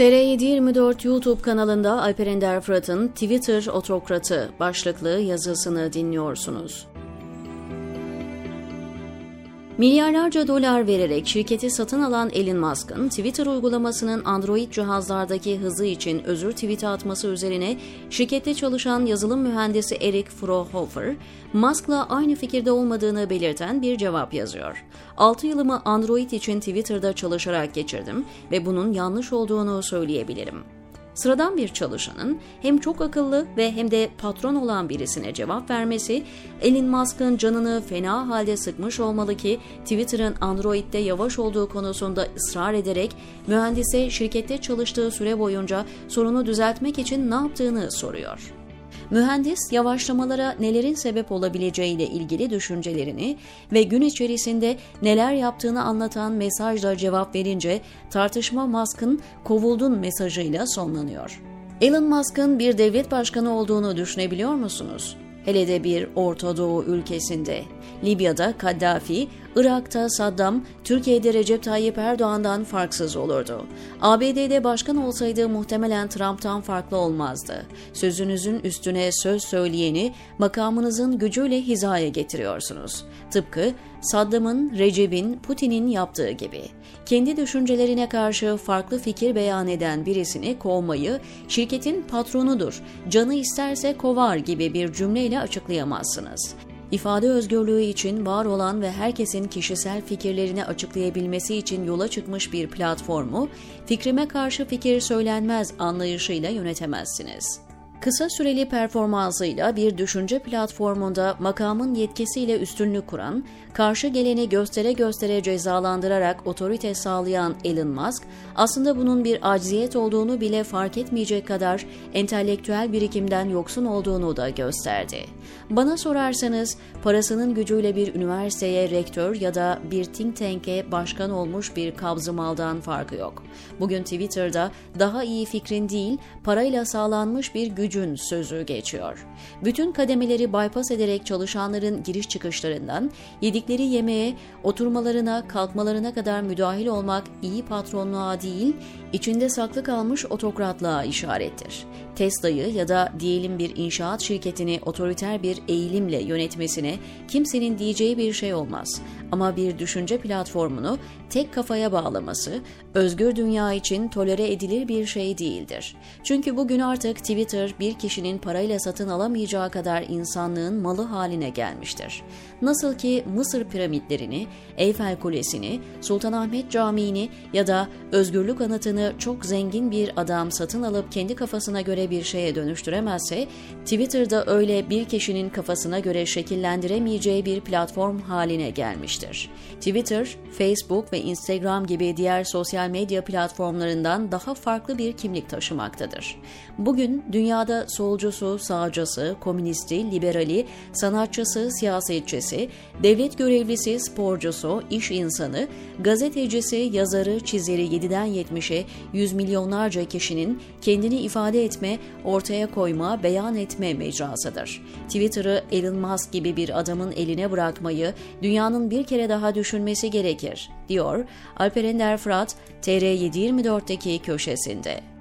TR724 YouTube kanalında Alper Ender Fırat'ın Twitter Otokratı başlıklı yazısını dinliyorsunuz. Milyarlarca dolar vererek şirketi satın alan Elon Musk'ın Twitter uygulamasının Android cihazlardaki hızı için özür tweet'i atması üzerine şirkette çalışan yazılım mühendisi Eric Frohofer, Musk'la aynı fikirde olmadığını belirten bir cevap yazıyor. 6 yılımı Android için Twitter'da çalışarak geçirdim ve bunun yanlış olduğunu söyleyebilirim. Sıradan bir çalışanın hem çok akıllı ve hem de patron olan birisine cevap vermesi Elon Musk'ın canını fena halde sıkmış olmalı ki Twitter'ın Android'de yavaş olduğu konusunda ısrar ederek mühendise şirkette çalıştığı süre boyunca sorunu düzeltmek için ne yaptığını soruyor. Mühendis yavaşlamalara nelerin sebep olabileceğiyle ilgili düşüncelerini ve gün içerisinde neler yaptığını anlatan mesajla cevap verince tartışma Musk'ın kovuldun mesajıyla sonlanıyor. Elon Musk'ın bir devlet başkanı olduğunu düşünebiliyor musunuz? Hele de bir Orta Doğu ülkesinde. Libya'da Kaddafi, Irak'ta Saddam, Türkiye'de Recep Tayyip Erdoğan'dan farksız olurdu. ABD'de başkan olsaydı muhtemelen Trump'tan farklı olmazdı. Sözünüzün üstüne söz söyleyeni makamınızın gücüyle hizaya getiriyorsunuz. Tıpkı Saddam'ın, Recep'in, Putin'in yaptığı gibi. Kendi düşüncelerine karşı farklı fikir beyan eden birisini kovmayı şirketin patronudur, canı isterse kovar gibi bir cümleyle açıklayamazsınız. İfade özgürlüğü için var olan ve herkesin kişisel fikirlerini açıklayabilmesi için yola çıkmış bir platformu, fikrime karşı fikir söylenmez anlayışıyla yönetemezsiniz. Kısa süreli performansıyla bir düşünce platformunda makamın yetkisiyle üstünlük kuran, karşı geleni göstere göstere cezalandırarak otorite sağlayan Elon Musk, aslında bunun bir acziyet olduğunu bile fark etmeyecek kadar entelektüel birikimden yoksun olduğunu da gösterdi. Bana sorarsanız, parasının gücüyle bir üniversiteye rektör ya da bir think tank'e başkan olmuş bir kabzı maldan farkı yok. Bugün Twitter'da daha iyi fikrin değil, parayla sağlanmış bir gücün sözü geçiyor. Bütün kademeleri bypass ederek çalışanların giriş çıkışlarından, yedikleri yemeğe, oturmalarına, kalkmalarına kadar müdahil olmak iyi patronluğa değil, içinde saklı kalmış otokratlığa işarettir. Tesla'yı ya da diyelim bir inşaat şirketini otoriter bir eğilimle yönetmesine kimsenin diyeceği bir şey olmaz. Ama bir düşünce platformunu tek kafaya bağlaması, özgür dünya için tolere edilir bir şey değildir. Çünkü bugün artık Twitter bir kişinin parayla satın alamayacağı kadar insanlığın malı haline gelmiştir. Nasıl ki Mısır piramitlerini, Eyfel Kulesi'ni, Sultanahmet Camii'ni ya da özgürlük anıtını çok zengin bir adam satın alıp kendi kafasına göre bir şeye dönüştüremezse, Twitter'da öyle bir kişinin kafasına göre şekillendiremeyeceği bir platform haline gelmiştir. Twitter, Facebook ve Instagram gibi diğer sosyal medya platformlarından daha farklı bir kimlik taşımaktadır. Bugün dünyada solcusu, sağcısı, komünisti, liberali, sanatçısı, siyasetçisi, devlet görevlisi, sporcusu, iş insanı, gazetecisi, yazarı, çizeri 7'den 70'e yüz milyonlarca kişinin kendini ifade etme, ortaya koyma, beyan etme mecrasıdır. Twitter'ı Elon Musk gibi bir adamın eline bırakmayı dünyanın bir kere daha düşünmesi gerekir, diyor Alper Ender Fırat, TR724'deki köşesinde.